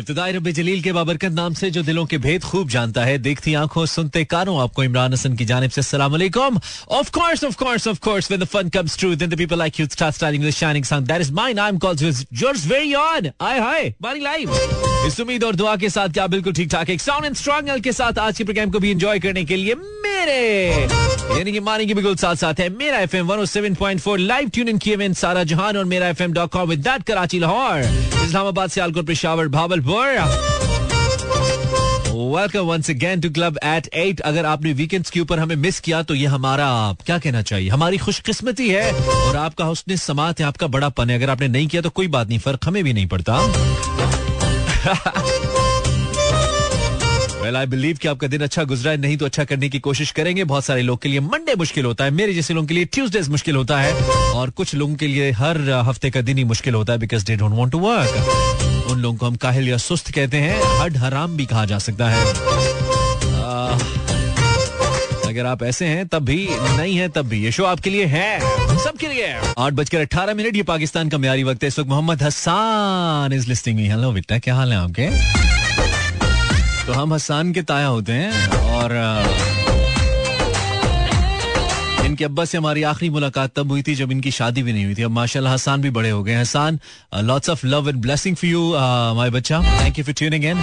इब्तदाई रब जलील के बाबरकत नाम से जो दिलों के भेद खूब जानता है, देखती आँखों सुनते कानों, आपको इमरान हसन की जानब से of course of course of course the fun comes true then the people like you start starting shining sun that is am very on high live इस उम्मीद और दुआ के साथ क्या बिल्कुल ठीक ठाक एक साउंड एंड स्ट्रॉन्ग के साथ आज के प्रोग्राम को भी एंजॉय करने के लिए मेरे यानी कि मानी की बिल्कुल साथ साथ है। मेरा एफएम 107.4 लाइव ट्यून इन किए सारा जहान और Mera FM dot com with that Karachi, Lahore. Islamabad Sialkot Peshawar Bahawalpur welcome once again to club eight eight अगर आपने वीकेंड्स के ऊपर हमें मिस किया तो ये हमारा, क्या कहना चाहिए? हमारी खुशकिस्मती है और आपका हुस्न समात है, आपका बड़ा पन है। अगर आपने नहीं किया तो कोई बात नहीं, फ़र्क हमें भी नहीं पड़ता। वेल आई बिलीव कि आपका दिन अच्छा गुजरा है, नहीं तो अच्छा करने की कोशिश करेंगे। बहुत सारे लोग के लिए मंडे मुश्किल होता है, मेरे जैसे लोगों के लिए ट्यूसडेज मुश्किल होता है। और कुछ लोगों के लिए हर हफ़्ते का दिन ही मुश्किल होता है because they don't want to work उन लोगों को हम काहिल या सुस्त कहते हैं। हड हराम भी कहा जा सकता है। आ, अगर आप ऐसे हैं तब भी नहीं है तब भी। ये शो आपके लिए है। सबके लिए। आठ बजकर अट्ठारह मिनट ये पाकिस्तान का म्यारी वक्त है। इस वक्त Mohammad Hasan is listening hello बेटा क्या हाल है आपके? तो हम हसान के ताया होते हैं और इनके अब्बा से हमारी आखिरी मुलाकात तब हुई थी जब इनकी शादी भी नहीं हुई थी। अब माशाल्लाह हसान भी बड़े हो गए Hasan lots of love and blessing for you my बच्चा। Thank you for tuning in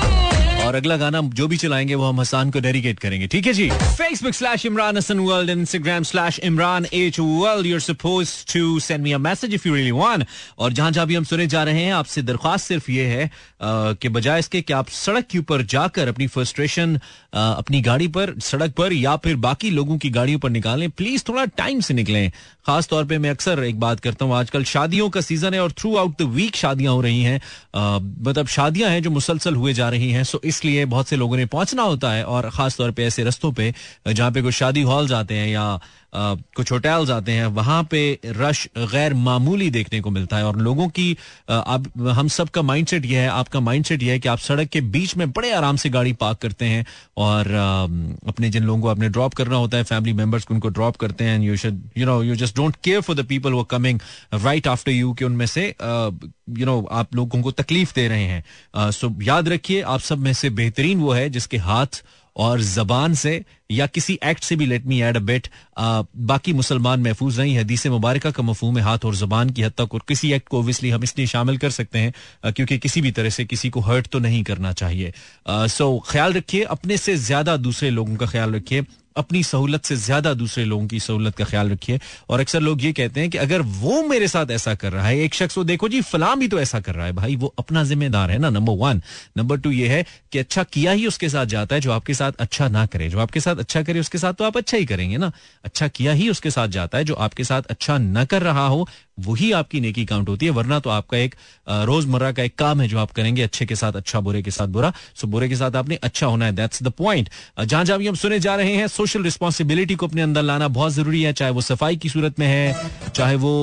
और अगला गाना जो भी चलाएँगे वो हम हसान को डेडिकेट करेंगे। ठीक है जी? Facebook slash Imran Hasan world Instagram slash Imran H world you're suppose to send me a message if you really want और जहाँ जहाँ भी हम सुने जा रहे हैं, आपसे दरख्वास्त सिर्फ़ ये है कि बजाय इसके कि आप सड़क के ऊपर जाकर अपनी फ्रस्ट्रेशन अपनी गाड़ी पर, सड़क पर या फिर बाकी लोगों की गाड़ियों पर निकालें। प्लीज़ थोड़ा टाइम से निकलें। खास तौर पे मैं अक्सर एक बात करता हूँ, आजकल शादियों का सीज़न है और थ्रू आउट द वीक शादियाँ हो रही हैं। मतलब शादियाँ हैं जो मुसलसल हुए जा रही हैं सो इसलिए बहुत से लोगों ने पहुँचना होता है और खास तौर पे ऐसे रस्तों पे, जहाँ पे कुछ शादी हॉल्स आते हैं या कुछ होटल्स आते हैं, वहाँ पे रश गैर मामूली देखने को मिलता है। और लोगों की अब हम सब का माइंडसेट ये है, आपका माइंडसेट ये है कि आप सड़क के बीच में बड़े आराम से गाड़ी पार्क करते हैं और अपने जिन लोगों को आपने ड्रॉप करना होता है फैमिली मेंबर्स को उनको ड्रॉप करते हैं you should you know you just don't care for the people वो कमिंग राइट आफ्टर यू कि उनमें से यू नो आप लोगों को तकलीफ़ दे रहे हैं। सो याद रखिए आप सब में से बेहतरीन वो है जिसके हाथ और जबान से या किसी एक्ट से भी लेट मी एड अ बेट बाकी मुसलमान महफूज नहीं है हदीस मुबारक का मफहूम है हाथ और जबान की हद तक और किसी एक्ट को ओबियसली हम इसलिए शामिल कर सकते हैं क्योंकि किसी भी तरह से किसी को हर्ट तो नहीं करना चाहिए। सो so, ख्याल रखिए अपने से ज़्यादा दूसरे लोगों का ख्याल रखिए। अपनी सहूलत से ज़्यादा दूसरे लोगों की सहूलत का ख्याल रखिए। और अक्सर लोग ये कहते हैं कि अगर वो मेरे साथ ऐसा कर रहा है, एक शख्स वो देखो जी फलाम भी तो ऐसा कर रहा है। भाई, वो अपना जिम्मेदार है ना नंबर वन नंबर टू ये है कि अच्छा किया ही उसके साथ जाता है, जो आपके साथ अच्छा ना करे। जो आपके साथ अच्छा करे, उसके साथ तो आप अच्छा ही करेंगे ना। अच्छा किया ही उसके साथ जाता है, जो आपके साथ अच्छा ना कर रहा हो वही आपकी नेकी काउंट होती है, वरना तो आपका एक रोज़मर्रा का एक काम है जो आप करेंगे, अच्छे के साथ अच्छा बुरे के साथ, बुरा। सो बुरे के साथ आपने अच्छा होना है दैट्स द पॉइंट जहाँ जहाँ भी हम सुने जा रहे हैं सोशल रिस्पॉन्सिबिलिटी को अपने अंदर लाना बहुत ज़रूरी है, चाहे वो सफ़ाई की सूरत में है, चाहे वो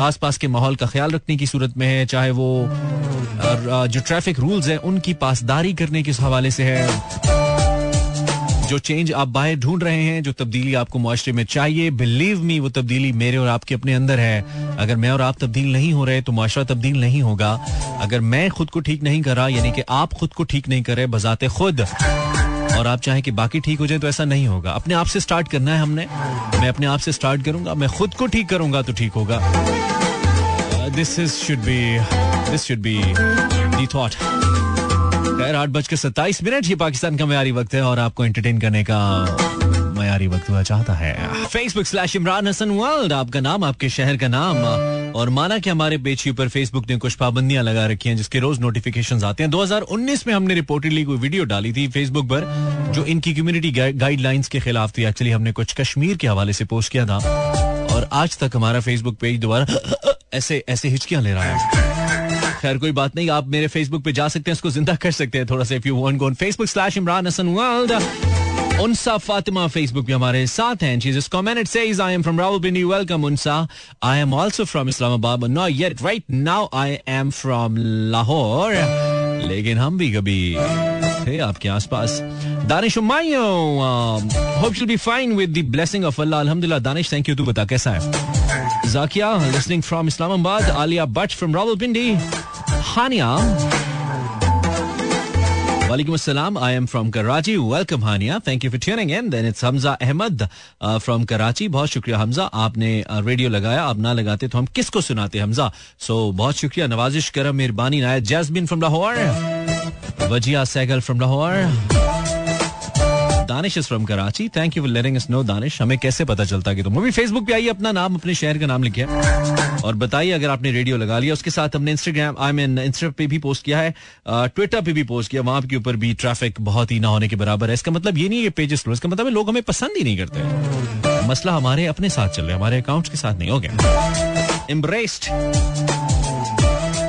आसपास के माहौल का ख्याल रखने की सूरत में है, चाहे वो जो ट्रैफ़िक रूल्स है, उनकी पासदारी करने के हवाले से है। जो चेंज आप बाहर ढूंढ रहे हैं, जो तब्दीली आपको मुआरे में चाहिए बिलीव मी वो तब्दीली मेरे और आपके अपने अंदर है। अगर मैं और आप तब्दील नहीं हो रहे तो मुआरा तब्दील नहीं होगा। अगर मैं खुद को ठीक नहीं कर रहा यानी कि आप खुद को ठीक नहीं कर, बजाते खुद, और आप चाहें कि बाकी ठीक हो जाए तो ऐसा नहीं होगा। अपने आप से स्टार्ट करना है हमने। मैं अपने आप से स्टार्ट करूँगा, मैं खुद को ठीक करूँगा तो ठीक होगा। This is should be this should be the thought खैर आठ बज के सत्ताईस मिनट। ये पाकिस्तान का मैारी वक्त है और आपको एंटरटेन करने का मैारी वक्त हुआ, चाहता है। Facebook slash Imran Hasan world आपका नाम, आपके शहर का नाम और माना कि हमारे पेज के ऊपर फेसबुक ने कुछ पाबंदियाँ लगा रखी हैं, जिसके रोज नोटिफिकेशन आते हैं। 2019 में हमने रिपोर्टेडली कोई वीडियो डाली थी फेसबुक पर, जो इनकी कम्युनिटी गाइडलाइंस के खिलाफ थी। एक्चुअली हमने कुछ कश्मीर के हवाले से पोस्ट किया था और आज तक हमारा फेसबुक पेज दोबारा ऐसे ऐसे हिचकियाँ ले रहा है। खैर, कोई बात नहीं, आप मेरे फेसबुक पे जा सकते हैं, उसको ज़िंदा कर सकते हैं थोड़ा सा if you want go on Facebook slash Imran Hasan world Unsa Fatima Facebook पे हमारे साथ हैं। She just commented says I am from Rawalpindi welcome Unsa. I am also from Islamabad but not yet right now I am from Lahore लेकिन हम भी कभी थे आपके आसपास। Danish hope be fine with the blessing of Allah अल्हम्दुलिल्लाह Danish thank you तू बता, कैसा है? Zakia listening from Islamabad Aliya but from Rawalpindi Haniya वालेकुम अस्सलाम I am from Karachi welcome Haniya thank you for tuning in then it's Hamza Ahmed from Karachi बहुत शुक्रिया हमजा आपने रेडियो uh, लगाया. आप ना लगाते तो हम किसको सुनाते हमजा सो बहुत शुक्रिया. नवाजिश करम मेहरबानी. Nayat Jasmine from Lahore Wajiha Saigal from Lahore Danish is from Karachi. Thank you for letting us know Danish. हमें कैसे पता चलता कि तुम अभी फेसबुक पे आइए, अपना नाम, अपने शहर का नाम लिखिए। और बताइए, अगर आपने रेडियो लगा लिया, उसके साथ हमने इंस्टाग्राम आई मीन इंस्टा पे भी पोस्ट किया है। ट्विटर पे भी पोस्ट किया। वहाँ के ऊपर भी ट्रैफ़िक बहुत ही ना होने के बराबर है। इसका मतलब ये नहीं है पेजेस इसका मतलब लोग हमें पसंद ही नहीं करते मसला हमारे अपने साथ चल रहा हमारे अकाउंट्स के साथ नहीं, हो गया। Embraced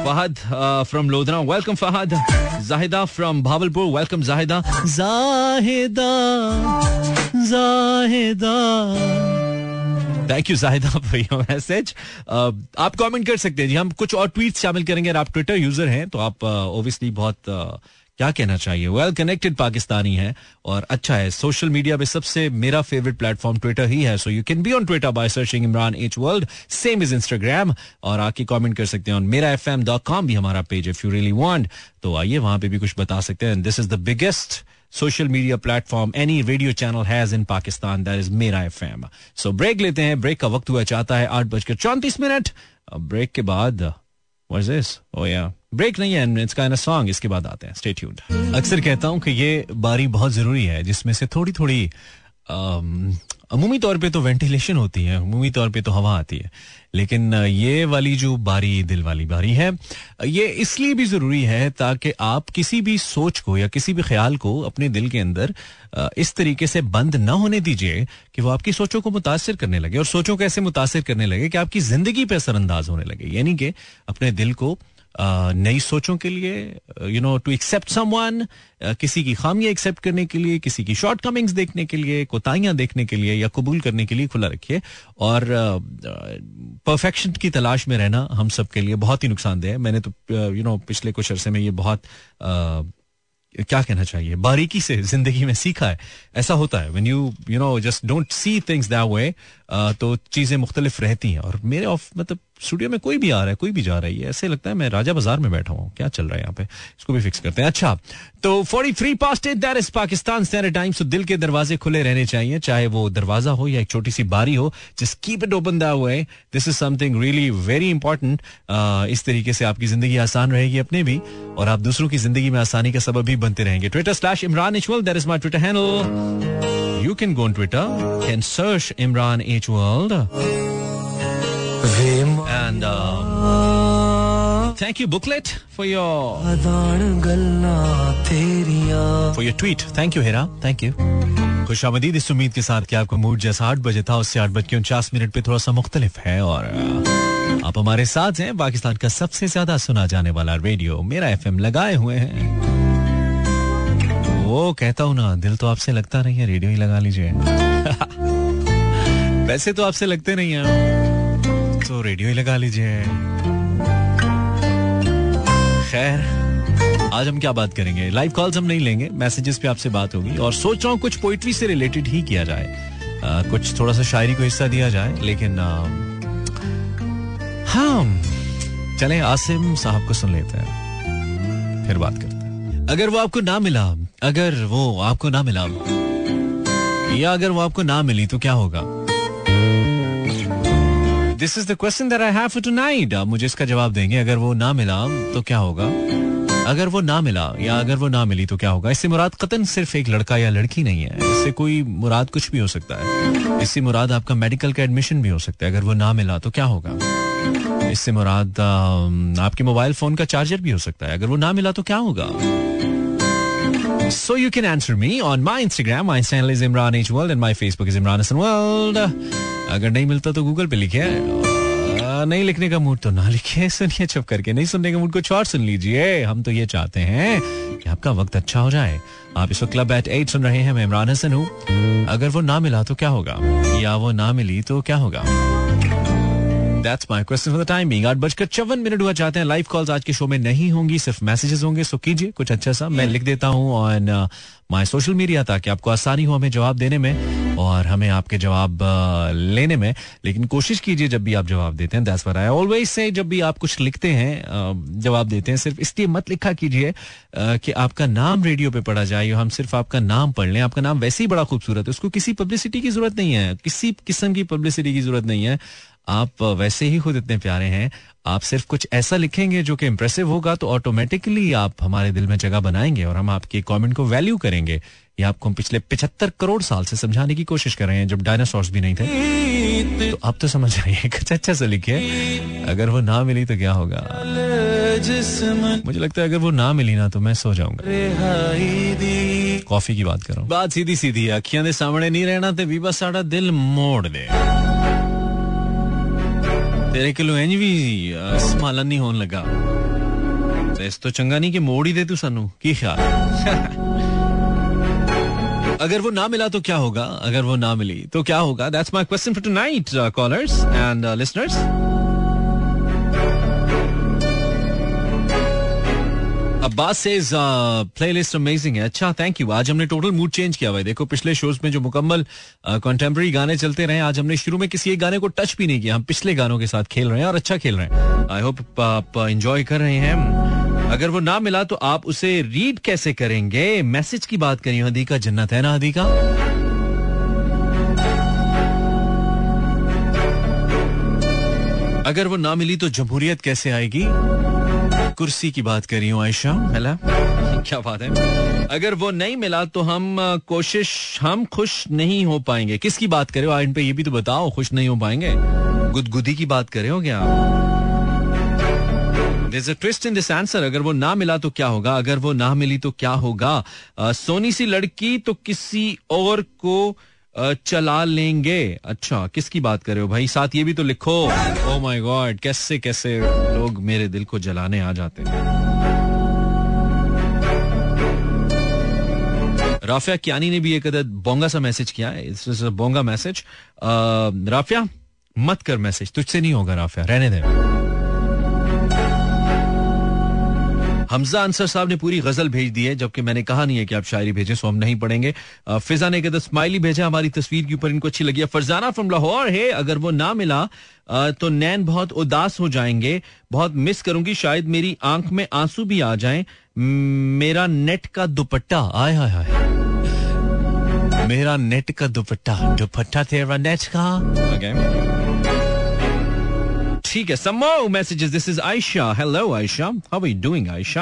Fahad uh, from Lodhra. Welcome, Fahad. Zahida from Bhavalpur. Welcome, Zahida. Zahida. Zahida. Thank you Zahida for your message आप कमेंट कर सकते हैं जी हम कुछ और ट्वीट शामिल करेंगे आप ट्विटर यूज़र हैं तो आप ओबियसली uh, बहुत uh, क्या कहना चाहिए? वेल कनेक्टेड पाकिस्तानी है और अच्छा है सोशल मीडिया पे सबसे मेरा फेवरेट प्लेटफॉर्म ट्विटर ही है so you can be on Twitter by searching Imran H world same is Instagram और आके कमेंट कर सकते हैं ऑन मेरा एफ़ एम डॉट कॉम भी हमारा page if you really want तो आइए वहाँ पे भी कुछ बता सकते हैं। This is the biggest social media platform any radio channel has in Pakistan that is Mera FM so break लेते हैं। ब्रेक का वक्त हुआ, चाहता है आठ बजकर चौंतीस मिनट। ब्रेक के बाद oh yeah. ब्रेक नहीं है काइंड सॉन्ग इसके बाद आते हैं स्टे ट्यून्ड अक्सर कहता हूँ कि ये बारी बहुत ज़रूरी है, जिसमें से थोड़ी थोड़ी अमूमी तौर पे तो वेंटिलेशन होती है, अमूमी तौर पे तो हवा आती है, लेकिन ये वाली जो बारी, दिल वाली बारी है, ये इसलिए भी ज़रूरी है ताकि आप किसी भी सोच को या किसी भी ख्याल को अपने दिल के अंदर इस तरीके से बंद ना होने दीजिए कि वो आपकी सोचों को मुतासर करने लगे, और सोचों को ऐसे मुतासर करने लगे कि आपकी ज़िंदगी पे असरअंदाज होने लगे। यानी कि अपने दिल को नई सोचों के लिए you know to accept someone किसी की खामियाँ एक्सेप्ट करने के लिए, किसी की शॉर्ट कमिंग्स देखने के लिए, कोताहियाँ देखने के लिए या कबूल करने के लिए खुला रखिए। और परफेक्शन की तलाश में रहना हम सब के लिए बहुत ही नुकसानदेह है। मैंने तो यू नो पिछले कुछ अरसे में ये बहुत क्या कहना चाहिए? बारीकी से ज़िंदगी में सीखा है। ऐसा होता है। When you you know just don't see things that way तो चीज़ें मुख्तलिफ़ रहती हैं। और मेरे ऑफ़ मतलब स्टूडियो में कोई भी आ रहा है, कोई भी जा रही है ऐसे लगता है मैं राजा बाज़ार में बैठा हूँ, क्या चल रहा है यहाँ पे? इसको भी फिक्स करते हैं। अच्छा तो 43 past eight that is Pakistan standard time so दिल के दरवाजे खुले रहने चाहिए, चाहे वो दरवाज़ा हो या एक छोटी सी बारी हो just keep it open that way this is something really very important इस तरीके से आपकी ज़िंदगी आसान रहेगी अपने भी, और आप दूसरों की ज़िंदगी में आसानी का सबब भी बनते रहेंगे। Twitter slash Imran H world that is my Twitter handle you can go on Twitter can search Imran H world And uh, thank you, Booklet, for your for your tweet. Thank you, Hira. Thank you. खुश आमदीद इस उम्मीद के साथ कि आपका mood जैसा आठ बजे था उससे आठ बज के उनचास मिनट पे थोड़ा सा मुख्तलिफ़ है और आप हमारे साथ हैं पाकिस्तान का सबसे ज़्यादा सुना जाने वाला रेडियो मेरा एफएम लगाए हुए हैं वो कहता हूँ ना दिल तो आपसे लगता नहीं है रेडियो ही लगा लीजिए वैसे तो आपसे लगते नहीं है तो रेडियो ही लगा लीजिए। खैर आज हम क्या बात करेंगे? लाइव कॉल्स हम नहीं लेंगे मैसेजेस पे आपसे बात होगी। और सोच रहा हूँ कुछ पोइट्री से रिलेटेड ही किया जाए। आ, कुछ थोड़ा सा शायरी को हिस्सा दिया जाए लेकिन आ, हाँ चले आसिम साहब को सुन लेते हैं। फिर बात करते हैं। अगर वो आपको ना मिला अगर वो आपको ना मिला या अगर वो आपको ना मिली तो क्या होगा? This is the question that I have tonight आप मुझे इसका जवाब देंगे, अगर वो ना मिला तो क्या होगा? अगर वो ना मिला, या अगर वो ना मिली तो क्या होगा? इससे मुराद कतन सिर्फ़ एक लड़का या लड़की नहीं है। इससे कोई मुराद कुछ भी हो सकता है। इससे मुराद आपका मेडिकल का एडमिशन भी हो सकता है। अगर वो ना मिला तो क्या होगा? इससे मुराद आपके मोबाइल फ़ोन का चार्जर भी हो सकता है। अगर वो ना मिला तो क्या होगा? So you can answer me on my Instagram. My channel is Imran H. World and my Facebook is Imran Hassan World. अगर नहीं मिलता तो गूगल पे लिखे नहीं लिखने का मूड तो ना लिखे। सुनिए, चुप करके। नहीं सुनने का मूड कुछ और सुन लीजिए। हम तो ये चाहते हैं कि आपका वक्त अच्छा हो जाए। आप इस वक्त क्लब एट एट सुन रहे हैं। मैं इमरान हसन हूँ। अगर वो ना मिला तो क्या होगा? या वो ना मिली तो क्या होगा? That's my question for the time being आठ बजकर चौवन मिनट हुआ चाहते हैं लाइव कॉल्स आज के शो में नहीं होंगी सिर्फ़ मैसेजेस होंगे सो कीजिए कुछ अच्छा सा। मैं लिख देता हूँ ऑन माय सोशल मीडिया ताकि आपको आसानी हो हमें जवाब देने में और हमें आपके जवाब uh, लेने में। लेकिन कोशिश कीजिए जब भी आप जवाब देते हैं दैट्स आई ऑलवेज से जब भी आप कुछ लिखते हैं uh, जवाब देते हैं सिर्फ़ इसलिए मत लिखा कीजिए uh, कि आपका नाम रेडियो पे पढ़ा जाए हम सिर्फ़ आपका नाम पढ़ लें। आपका नाम वैसे ही बड़ा खूबसूरत है उसको किसी पब्लिसिटी की ज़रूरत नहीं है किसी किस्म की पब्लिसिटी की ज़रूरत नहीं है। आप वैसे ही खुद इतने प्यारे हैं, आप सिर्फ़ कुछ ऐसा लिखेंगे जो कि इम्प्रेसिव होगा तो ऑटोमेटिकली आप हमारे दिल में जगह बनाएँगे और हम आपके कमेंट को वैल्यू करेंगे। ये आपको हम पिछले पिछहत्तर करोड़ साल से समझाने की कोशिश कर रहे हैं, जब डायनासोर्स भी नहीं थे। तो आप तो समझ हैं, कुछ अच्छा सा लिखिए अगर वो ना मिली तो क्या होगा? मुझे लगता है अगर वो ना मिली ना तो मैं सो जाऊँगा। कॉफ़ी की बात कर बात सीधी सीधी अखियाँ सामने नहीं रहना, ते बस साड़ा दिल मोड़ दे। तेरे किलो ਇੰਜ भी संभालन नहीं ਹੋਣ लगा। इस तो चंगा नहीं कि मोड़ ही दे तू ਸਾਨੂੰ की ख्याल? अगर वो ना मिला तो क्या होगा? अगर वो ना मिली तो क्या होगा? That's my question for tonight callers and listeners Abbas says playlist amazing है। अच्छा थैंक यू आज हमने टोटल मूड चेंज किया भाई देखो पिछले शोज़ में जो मुकम्मल कंटेम्प्रेरी uh, गाने चलते रहे आज हमने शुरू में किसी एक गाने को टच भी नहीं किया। हम पिछले गानों के साथ खेल रहे हैं और अच्छा खेल रहे हैं। आई होप आप एंजॉय कर रहे हैं। अगर वो ना मिला तो आप उसे रीड कैसे करेंगे? मैसेज की बात करिए। हदीका जन्नत है ना हदीका अगर वो ना मिली तो जमहूरियत कैसे आएगी? कुर्सी की बात कर हूँ, आयशा हेला क्या बात है? अगर वो नहीं मिला तो हम कोशिश, हम खुश नहीं हो पाएँगे। किसकी बात करे हो? इन पे ये भी तो बताओ, खुश नहीं हो पाएँगे। गुदगुदी की बात करे हो क्या twist in this answer. अगर वो ना मिला तो क्या होगा? अगर वो ना मिली तो क्या होगा? सोनी सी लड़की तो किसी और को चला लेंगे। अच्छा किसकी बात कर रहे हो भाई? साथ ये भी तो लिखो। ओ माय गॉड कैसे कैसे लोग मेरे दिल को जलाने आ जाते हैं। राफिया, क्यानी ने भी एक अदद बोंगा सा मैसेज किया है। बोंगा मैसेज। राफिया, मत कर मैसेज। तुझसे नहीं होगा राफिया, रहने दे। हमजा अंसर साहब ने पूरी गज़ल भेज दी है, जबकि मैंने कहा नहीं है कि आप शायरी भेजें, सो हम नहीं पढ़ेंगे। फिजा ने कहते स्माइली भेजा हमारी तस्वीर के ऊपर, इनको अच्छी लगी है। फरजाना फ्रॉम लाहौर है, अगर वो ना मिला तो नैन बहुत उदास हो जाएँगे, बहुत मिस करूँगी, शायद मेरी आँख में आँसू भी आ जाएँ। मेरा नेट का दुपट्टा आय हाय हाय मेरा नेट का दुपट्टा दुपट्टा तेरा नेट का. ठीक है some more messages this is Ayesha hello Ayesha how are you doing Ayesha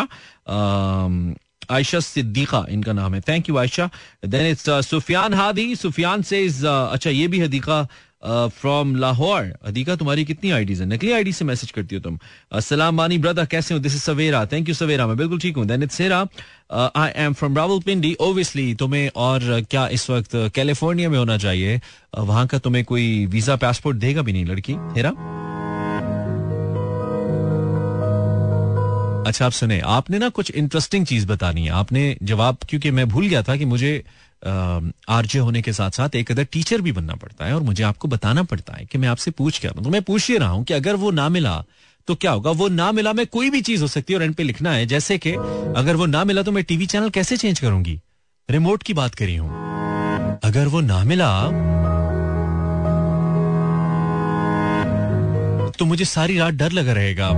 Ayesha Siddiqa इनका नाम है। Thank you Ayesha then it's Sufiyan Hadi Sufiyan से इज़ अच्छा ये भी हदीका फ्रॉम लाहौर हदीका तुम्हारी कितनी आईडीज है? नकली आईडी से मैसेज करती हो तुम। अस्सलाम मानी ब्रदर कैसे हो? This is Savera thank you Savera मैं बिल्कुल ठीक हूँ। Then it's Sera I am from Rawalpindi obviously तुम्हें और क्या इस वक्त कैलिफ़ोर्निया में होना चाहिए? वहाँ का तुम्हें कोई वीज़ा पासपोर्ट देगा भी नहीं, लड़की? हेरा अच्छा आप सुने, आपने ना कुछ इंटरेस्टिंग चीज़ बतानी है। आपने जवाब, क्योंकि मैं भूल गया था कि मुझे आरजे होने के साथ साथ एक अदर टीचर भी बनना पड़ता है और मुझे आपको बताना पड़ता है कि मैं आपसे पूछ क्या तो मैं पूछ ही रहा हूँ कि अगर वो ना मिला तो क्या होगा? वो ना मिला में कोई भी चीज़ हो सकती है और एंड पे लिखना है। जैसे कि, अगर वो ना मिला तो मैं टीवी चैनल कैसे चेंज करूँगी? रिमोट की बात करी हूँ। अगर वो ना मिला तो मुझे सारी रात डर लगा रहेगा।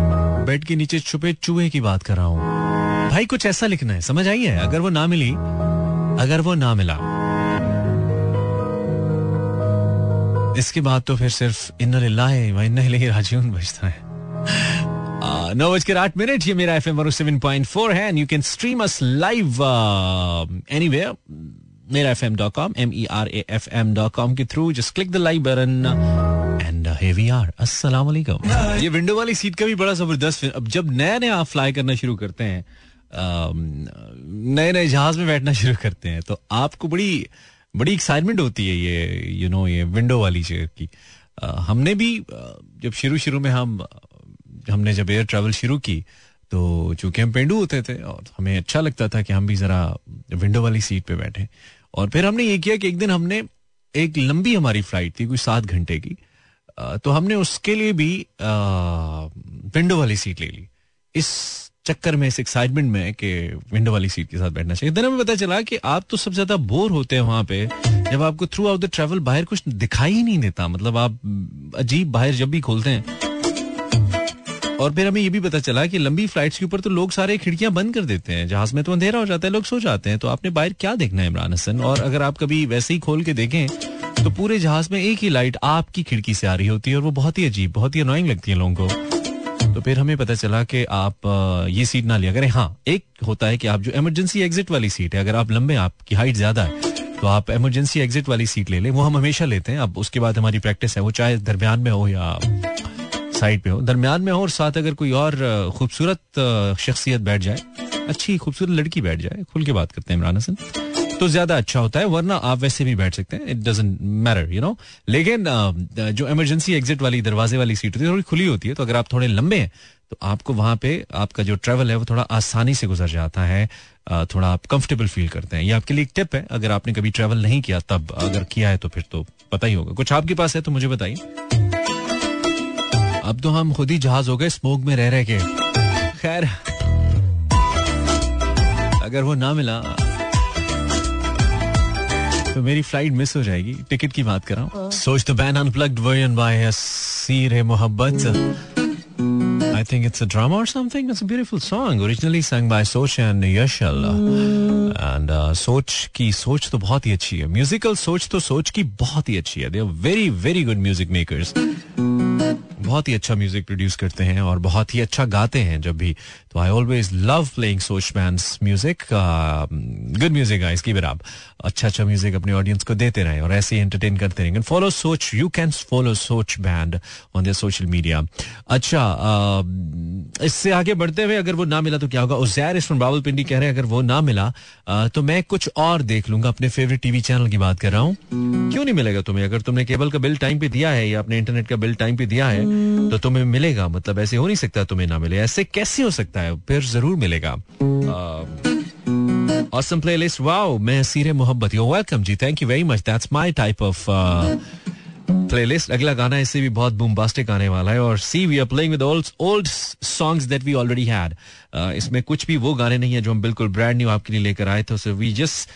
बेड के नीचे छुपे चूहे की बात कर रहा हूँ। भाई, कुछ ऐसा लिखना है, समझ आई है? अगर वो ना मिली, अगर वो ना मिला। इसके बाद तो फिर सिर्फ़ इन राजीवन बजता है। नौ बजकर आठ मिनट, ये मेरा F M seven point four है and you can stream us live anyway मेरा F M dot com M E R A F M dot com के through. Just click the live button अस्सलाम वालेकुम ये window वाली seat का भी बड़ा ज़बरदस्त अब जब नया नया आप फ्लाई करना शुरू करते हैं नए नए जहाज़ में बैठना शुरू करते हैं तो आपको बड़ी बड़ी एक्साइटमेंट होती है ये यू नो ये विंडो वाली चेयर की। हमने भी जब शुरू शुरू में हम, हमने जब एयर ट्रेवल शुरू की तो चूँकि हम पेंडू होते थे, और हमें अच्छा लगता था कि हम भी जरा विंडो वाली सीट पे बैठे। और फिर हमने ये किया कि एक दिन हमने एक लंबी हमारी फ़्लाइट थी कोई सात घंटे की। तो हमने उसके लिए भी विंडो वाली सीट ले ली। इस चक्कर में, इस एक्साइटमेंट में कि विंडो वाली सीट के साथ बैठना चाहिए। हमें पता चला कि आप तो सबसे ज़्यादा बोर होते हैं वहाँ पे, जब आपको थ्रू आउट द ट्रेवल बाहर कुछ दिखाई ही नहीं देता। मतलब आप अजीब बाहर जब भी खोलते हैं। और फिर हमें ये भी पता चला कि लंबी फ्लाइट्स के ऊपर तो लोग सारे खिड़कियाँ बंद कर देते हैं। जहाज़ में तो अंधेरा हो जाता है, लोग सो जाते हैं। तो आपने बाहर क्या देखना है, इमरान हसन? और अगर आप कभी वैसे ही खोल के देखें तो पूरे जहाज़ में एक ही लाइट आपकी खिड़की से आ रही होती है और वो बहुत ही अजीब, बहुत ही अनोइंग लगती है लोगों को। तो फिर हमें पता चला कि आप ये सीट ना लिया करें। हाँ एक होता है कि आप जो इमरजेंसी एग्जिट वाली सीट है, अगर आप लंबे, आपकी हाइट ज़्यादा है तो आप इमरजेंसी एग्जिट वाली सीट ले लें। वो हम हमेशा लेते हैं। अब उसके बाद हमारी प्रैक्टिस है, वो चाहे दरमियान में हो या साइड पे हो। दरमियान में हो और साथ अगर कोई और खूबसूरत शख्सियत बैठ जाए, अच्छी, खूबसूरत लड़की बैठ जाए, खुल के बात करते हैं इमरान हसन। तो ज़्यादा अच्छा होता है, वरना आप वैसे भी बैठ सकते हैं। It doesn't matter you know लेकिन जो इमरजेंसी एग्जिट वाली, दरवाजे वाली सीट होती है, थोड़ी खुली होती है तो अगर आप थोड़े लंबे हैं तो आपको वहाँ पे आपका जो ट्रेवल है, वो थोड़ा आसानी से गुजर जाता है थोड़ा आप कंफर्टेबल फील करते हैं। ये आपके लिए एक टिप है, अगर आपने कभी ट्रेवल नहीं किया, तब अगर किया है तो फिर तो पता ही होगा। कुछ आपके पास है तो मुझे बताइए। अब तो हम खुद ही जहाज़ हो गए, स्मोक में रह रहे के। खैर, अगर वो ना मिला तो मेरी फ़्लाइट मिस हो जाएगी। टिकट की बात कर रहा हूँ। सोच तो बैन अनप्लग्ड वर्जन बाय सीर मोहब्बत I think it's a drama or something. It's a beautiful song, originally sung by Soch and Yashal. And uh, Soch की सोच तो बहुत ही अच्छी है। म्यूजिकल सोच तो सोच की बहुत ही अच्छी है। They are very very good music makers बहुत ही अच्छा म्यूज़िक प्रोड्यूस करते हैं और बहुत ही अच्छा गाते हैं जब भी। तो I always love playing Soch band's music good music guys की आप अच्छा अच्छा म्यूज़िक अपने ऑडियंस को देते रहे और ऐसे ही एंटरटेन करते रहेंगे follow Soch you can follow Soch band on their social media अच्छा uh, इससे आगे बढ़ते हुए अगर वो ना मिला तो क्या होगा? उजैर इस रावल पिंडी कह रहे हैं अगर वो ना मिला uh, तो मैं कुछ और देख लूँगा। अपने फेवरेट टीवी चैनल की बात कर रहा हूँ। क्यों नहीं मिलेगा तुम्हें? अगर तुमने केबल का बिल टाइम पे दिया है या अपने इंटरनेट का बिल टाइम पे दिया है तो तुम्हें मिलेगा मतलब ऐसे हो नहीं सकता तुम्हें ना मिले ऐसे कैसे हो सकता है? फिर ज़रूर मिलेगा। Awesome playlist. Wow, मैं सीरे मोहब्बत you welcome ji thank you very much that's my type of playlist अगला गाना इससे भी बहुत बूमबास्टिक आने वाला है और see we are playing with old old songs that we already had इसमें कुछ भी वो गाने नहीं है जो हम बिल्कुल ब्रांड न्यू आपके लिए लेकर आए थे we just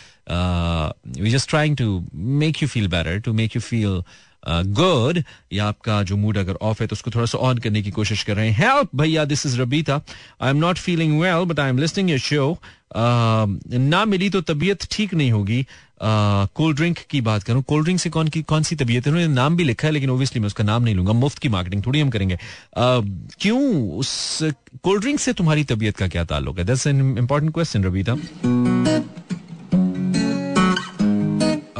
we just trying to make you feel better to make you feel good या आपका जो मूड अगर ऑफ़ है तो उसको थोड़ा सा ऑन करने की कोशिश कर रहे हैं। हेल्प भैया this is Rabita I am not feeling well but I am listening your show ना मिली तो तबीयत ठीक नहीं होगी। कोल्ड uh, ड्रिंक की बात करूँ। कोल्ड ड्रिंक से कौन की कौन सी तबीयत है? उन्होंने नाम भी लिखा है लेकिन ओबियसली मैं उसका नाम नहीं लूँगा। मुफ़्त की मार्केटिंग थोड़ी हम करेंगे। Uh, क्यों उस कोल्ड ड्रिंक से तुम्हारी तबीयत का क्या ताल्लुक है? That's an important question Rabita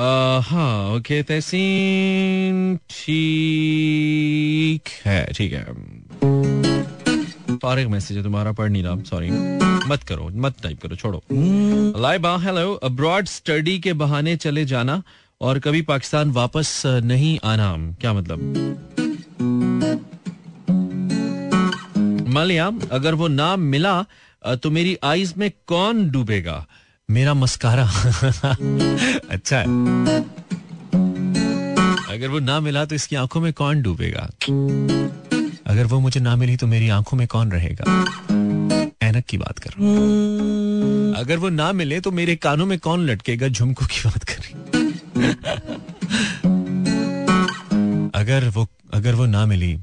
हाँ ओके तहसीन ठीक है ठीक है। फारिग मैसेज है तुम्हारा पढ़ नहीं रहा सॉरी मत करो मत टाइप करो छोड़ो। लाइबा हेलो अब्रॉड स्टडी के बहाने चले जाना और कभी पाकिस्तान वापस नहीं आना क्या मतलब? मलिया अगर वो नाम मिला तो मेरी आईज में कौन डूबेगा? मेरा मस्कारा। अच्छा है। अगर वो ना मिला तो इसकी आँखों में कौन डूबेगा? अगर वो मुझे ना मिली तो मेरी आँखों में कौन रहेगा? ऐनक की बात कर रहा अगर वो ना मिले तो मेरे कानों में कौन लटकेगा? झुमको की बात कर रही अगर वो अगर वो ना मिली,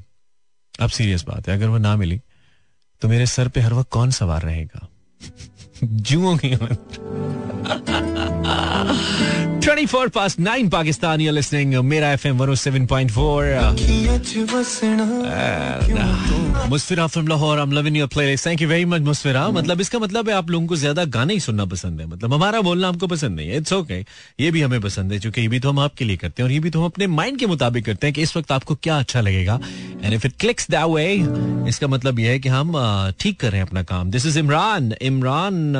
अब सीरियस बात है, अगर वो ना मिली तो मेरे सर पे हर वक्त कौन सवार रहेगा? जुओं की 24 past 9 Pakistan you're listening मेरा FM 107.4 Musfira from Lahore I'm loving your playlist. Thank you very much Musfira मतलब इसका मतलब है आप लोगों को ज़्यादा गाने ही सुनना पसंद है। मतलब हमारा बोलना आपको पसंद नहीं है। इट्स ओके ये भी हमें पसंद है क्योंकि ये भी तो हम आपके लिए करते हैं और ये भी तो हम अपने माइंड के मुताबिक करते हैं कि इस वक्त आपको क्या अच्छा लगेगा। And if it clicks that way इसका मतलब यह है कि हम ठीक कर रहे हैं अपना काम। This is Imran Imran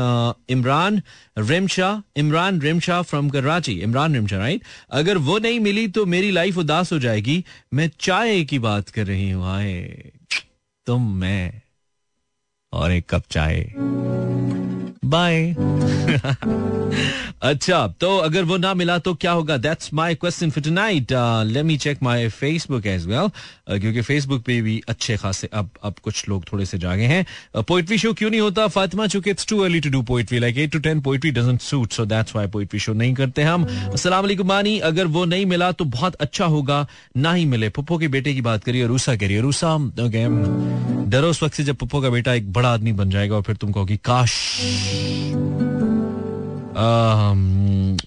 Imran Rimsha Imran Rimsha from Karachi Imran Rimsha right अगर वो नहीं मिली तो मेरी लाइफ उदास हो जाएगी। मैं चाय की बात कर रही हूँ आए तुम मैं। और एक कप चाय। बाय अच्छा तो अगर वो ना मिला तो क्या होगा? That's my question for tonight let me check my Facebook as well क्योंकि फेसबुक पे भी अच्छे खासे अब अब कुछ लोग थोड़े से जागे हैं। पोइट्री uh, शो क्यों नहीं होता? फातिमा चूँकि it's too early to do poetry like 8 to 10 poetry doesn't suit so that's why poetry show नहीं करते हम। अस्सलाम वालेकुम मानी अगर वो नहीं मिला तो बहुत अच्छा होगा। ना ही मिले। पप्पो के बेटे की बात करिए रूसा करिए। रूसा ओके डरो उस वक्त से जब पप्पो का बेटा एक बड़ा आदमी बन जाएगा और फिर तुम कहोगी, काश।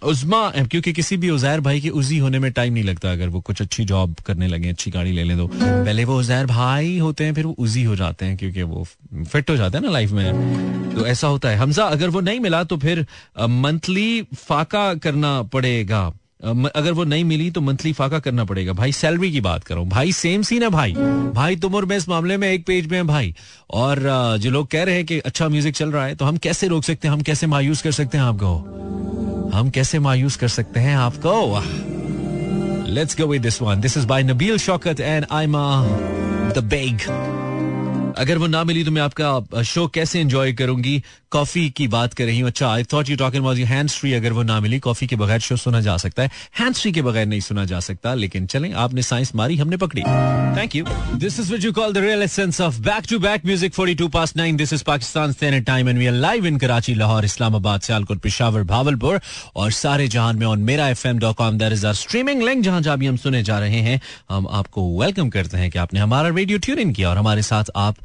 उजमा क्योंकि किसी भी उजैर भाई के उजी होने में टाइम नहीं लगता। अगर वो कुछ अच्छी जॉब करने लगे, अच्छी गाड़ी ले लें तो। पहले वो उजैर भाई होते हैं, फिर वो उजी हो जाते हैं, क्योंकि वो फिट हो जाते हैं ना लाइफ में। तो ऐसा होता है। हमजा, अगर वो नहीं मिला तो फिर मंथली फाका करना पड़ेगा। अगर वो नहीं मिली तो मंथली फाका करना पड़ेगा। भाई सैलरी की बात करो। भाई सेम सीन है भाई। भाई, तुम और मैं इस मामले में एक पेज में है भाई। और जो लोग कह रहे हैं कि अच्छा म्यूज़िक चल रहा है तो हम कैसे रोक सकते हैं? हम कैसे मायूस कर सकते हैं आपको? हम कैसे मायूस कर सकते हैं आपको? Let's go with this one this is by Nabeel Shaukat and I the Baig अगर वो ना मिली तो मैं आपका शो कैसे एंजॉय करूँगी? कॉफ़ी की बात कर रही हूँ। अच्छा I thought you talking about hand free अगर वो ना मिली। कॉफ़ी के बगैर शो सुना जा सकता है। हैंड फ्री के बगैर नहीं सुना जा सकता, लेकिन चलें, आपने साइंस मारी, हमने पकड़ी। Thank you this is you call the real essence of back to back music 42 past 9 this is Pakistan standard time and we are live in Karachi Lahore Islamabad Sialkot Peshawar Bahawalpur और सारे जहान में on मेरा com that is our streaming link जहाँ जहाँ भी हम सुने जा रहे हैं। हम आपको वेलकम करते हैं कि आपने हमारा रेडियो ट्यून इन किया और हमारे साथ आप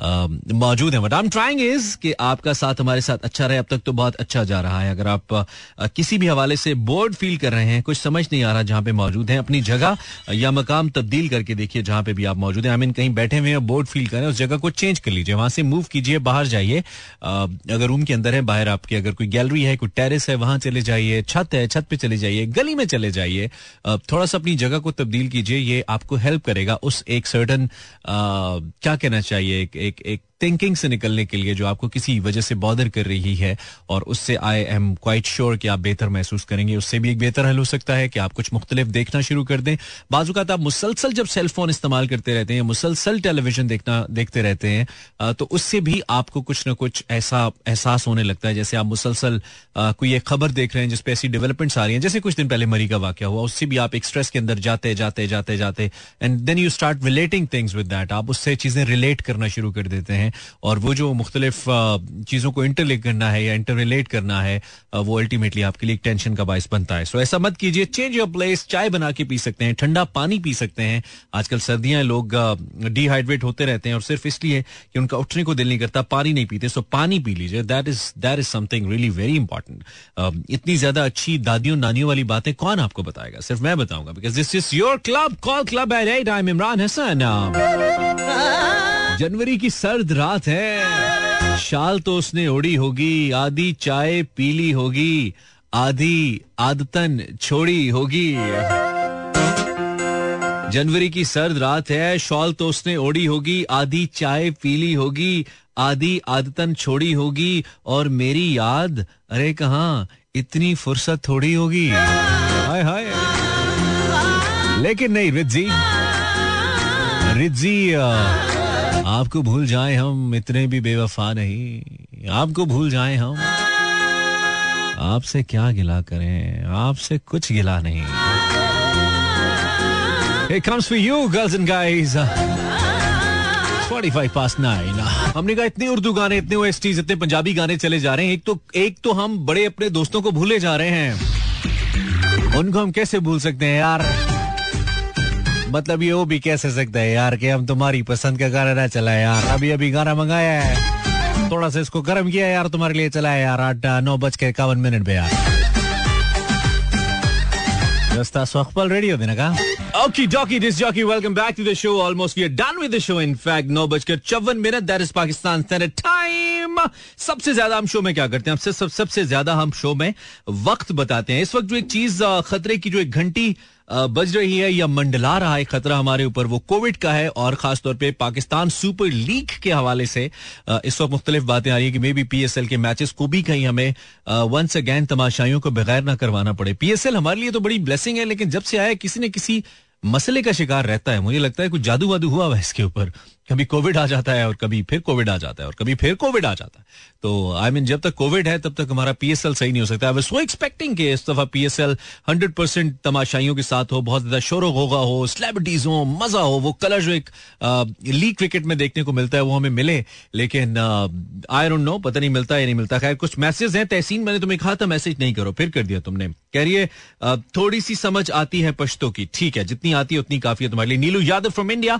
मौजूद हैं। But I am trying is कि आपका साथ हमारे साथ अच्छा रहे। अब तक तो बहुत अच्छा जा रहा है। अगर आप किसी भी हवाले से बोर्ड फील कर रहे हैं, कुछ समझ नहीं आ रहा जहाँ पे मौजूद हैं, अपनी जगह या मकाम तब्दील करके देखिए जहाँ पे भी आप मौजूद हैं। आई मीन कहीं बैठे हुए हैं बोर्ड फील करें उस जगह को चेंज कर लीजिए। वहाँ से मूव कीजिए, बाहर जाइए। अगर रूम के अंदर है, बाहर आपके अगर कोई गैलरी है, कोई टेरिस है, वहाँ चले जाइए। छत है, छत पे चले जाइए। गली में चले जाइए। थोड़ा सा अपनी जगह को तब्दील कीजिए। ये आपको हेल्प करेगा उस एक सर्टन क्या कहना चाहिए? एक एक एक थिंकिंग से निकलने के लिए जो आपको किसी वजह से बॉदर कर रही है और उससे आई एम क्वाइट श्योर कि आप बेहतर महसूस करेंगे, उससे भी एक बेहतर हल हो सकता है कि आप कुछ मुख्तलिफ़ देखना शुरू कर दें। बाजूकात आप मुसलसल जब सेलफोन इस्तेमाल करते रहते हैं मुसलसल टेलीविज़न देखना, देखते रहते हैं तो उससे भी आपको कुछ ना कुछ ऐसा एहसास होने लगता है, जैसे आप मुसलसल कोई एक खबर देख रहे हैं जिसपे ऐसी डेवलपमेंट्स आ रही हैं। जैसे कुछ दिन पहले मरी का वाक्य हुआ, उससे भी आप एक स्ट्रेस के अंदर जाते जाते जाते जाते and then you start relating things with that आप उससे चीज़ें रिलेट करना शुरू कर देते हैं। और वो जो मुख्तलिफ़ चीज़ों को इंटरलेट करना है या इंटर रिलेट करना है वो अल्टीमेटली आपके लिए एक टेंशन का बायस बनता है। सो ऐसा मत कीजिए चेंज योर प्लेस चाय बना के पी सकते हैं, ठंडा पानी पी सकते हैं। आजकल सर्दियाँ लोग डिहाइड्रेट होते रहते हैं और सिर्फ़ इसलिए कि उनका उठने को दिल नहीं करता, पानी नहीं पीते। सो पानी पी लीजिए that is that is something really very important इतनी ज़्यादा अच्छी दादियों, नानियों वाली बातें कौन आपको बताएगा? सिर्फ़ मैं बताऊँगा because this is your club call club I am Imran Hasan जनवरी की सर्द रात है। शाल तो उसने ओढ़ी होगी, आधी चाय पीली होगी, आधी आदतन छोड़ी होगी। जनवरी की सर्द रात है, शॉल तो उसने ओढ़ी होगी, आधी चाय पीली होगी, आधी आदतन छोड़ी होगी, और मेरी याद, अरे कहा, इतनी फुर्सत थोड़ी होगी। हाय हाय। लेकिन नहीं रिजी रिजी आपको भूल जाए हम इतने भी बेवफा नहीं। आपको भूल जाए हम। आपसे क्या गिला करें? आपसे कुछ गिला नहीं। It comes for you, girls and guys. 45 past 9. हमने कहा इतने उर्दू गाने इतने ओएसटीज इतने पंजाबी गाने चले जा रहे हैं। एक तो एक तो हम बड़े अपने दोस्तों को भूले जा रहे हैं। उनको हम कैसे भूल सकते हैं यार? मतलब ये वो भी कैसे सकता है यार कि हम तुम्हारी पसंद का गाना ना चला यार। अभी अभी गाना मंगाया है। थोड़ा सा इसको गर्म किया यार तुम्हारे लिए चला है यार। आठ, नौ बज के इक्यावन मिनट पे यार। चौवन मिनट इज़ पाकिस्तान टाइम सबसे ज़्यादा हम शो में क्या करते हैं? सबसे सबसे ज़्यादा हम शो में वक्त बताते हैं। इस वक्त जो एक चीज़ खतरे की जो एक घंटी बज रही है या मंडला रहा है खतरा हमारे ऊपर। वो कोविड का है और खासतौर पे पाकिस्तान सुपर लीग के हवाले से इस वक्त मुख्तलिफ़ बातें आ रही है कि maybe P S L के मैचेस को भी कहीं हमें वंस अगैन तमाशाइयों को बगैर ना करवाना पड़े। पीएसएल हमारे लिए तो बड़ी ब्लेसिंग है, लेकिन जब से आया किसी न किसी मसले का शिकार रहता है। मुझे लगता है कुछ जादू वादू हुआ है इसके ऊपर। कभी कोविड आ जाता है और कभी फिर कोविड आ जाता है और कभी फिर कोविड आ जाता है। तो आई I मीन mean, जब तक कोविड है तब तक हमारा पीएसएल सही नहीं हो सकता। आई सो एक्सपेक्टिंग कि इस दफ़ा पीएसएल हंड्रेड परसेंट तमाशाइयों के साथ हो बहुत ज़्यादा शोर होगा हो स्लेबिटीज हो मज़ा हो वो कलर जो एक लीग क्रिकेट में देखने को मिलता है वो हमें मिले। लेकिन आई डोंट नो पता नहीं मिलता या नहीं मिलता। खैर कुछ मैसेज हैं तहसीन मैंने तुम्हें कहा था मैसेज नहीं करो फिर कर दिया तुमने। कह रही है थोड़ी सी समझ आती है पश्तो की। ठीक है जितनी आती है उतनी काफ़ी है तुम्हारे लिए। Neelu Yadav from India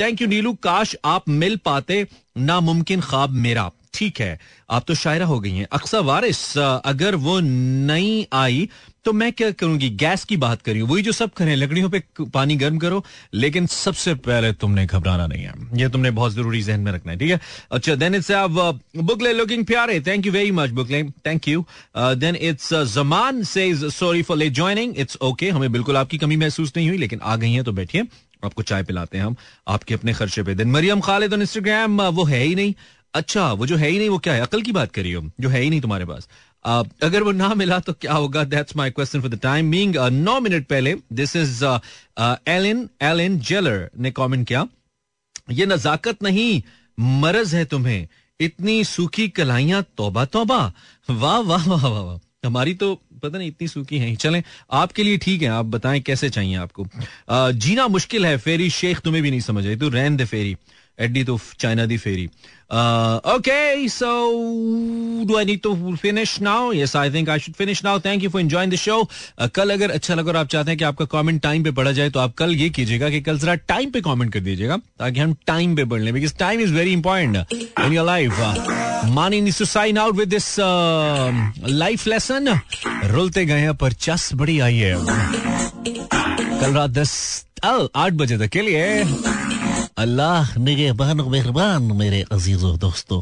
thank you Neelu. काश आप मिल पाते नामुमकिन ख्वाब मेरा। ठीक है, आप तो शायरा हो गई हैं। अक्सर वारिस अगर वो नहीं आई तो मैं क्या करूँगी? गैस की बात करी वही जो सब करें, लकड़ियों पे पानी गर्म करो, लेकिन सबसे पहले तुमने घबराना नहीं है। ये तुमने बहुत ज़रूरी जहन में रखना है, ठीक है? अच्छा देन इट्स बुकले लुकिंग प्यारे। Thank you very much बुकले। Thank you then it's Zaman says sorry for late joining it's okay हमें बिल्कुल आपकी कमी महसूस नहीं हुई, लेकिन आ गई हैं तो बैठिए। आपको चाय पिलाते हैं हम आपके अपने खर्चे पे। दिन मरियम खालिद इंस्टाग्राम वो है ही नहीं। अच्छा वो जो है ही नहीं वो क्या है? अकल की बात करी हो। जो है ही नहीं तुम्हारे पास। uh, अगर वो ना मिला तो क्या होगा? That's my question for the time मींग नौ मिनट पहले this is Ellen Ellen Jailer ने कमेंट किया। ये नजाकत नहीं मरज है तुम्हें। इतनी सूखी कलाइयाँ तोबा तोबा वाह वाह वाह वाह वाह। हमारी तो पता नहीं, इतनी सूखी है चलें, आपके लिए ठीक है, आप बताएँ कैसे चाहिए आपको। जीना मुश्किल है, फेरी शेख तुम्हें भी नहीं समझ आई तो रैन दे फेरी। एडी तो चाइना दी फेरी। Okay so do I need to finish now yes I think I should finish now thank you for enjoying the show कल अगर अच्छा लगा और आप चाहते हैं कि आपका कमेंट टाइम पे पढ़ा जाए तो आप कल ये कीजिएगा कि कल जरा टाइम पे कमेंट कर दीजिएगा, ताकि हम टाइम पे पढ़ लें because time is very important in your life money needs to sign out with this life lesson रुलते गए हैं, पर चस बड़ी आई है। कल रात दस आठ बजे तक के लिए अल्लाह निगहबान मेहरबान, मेरे अजीजों, दोस्तों।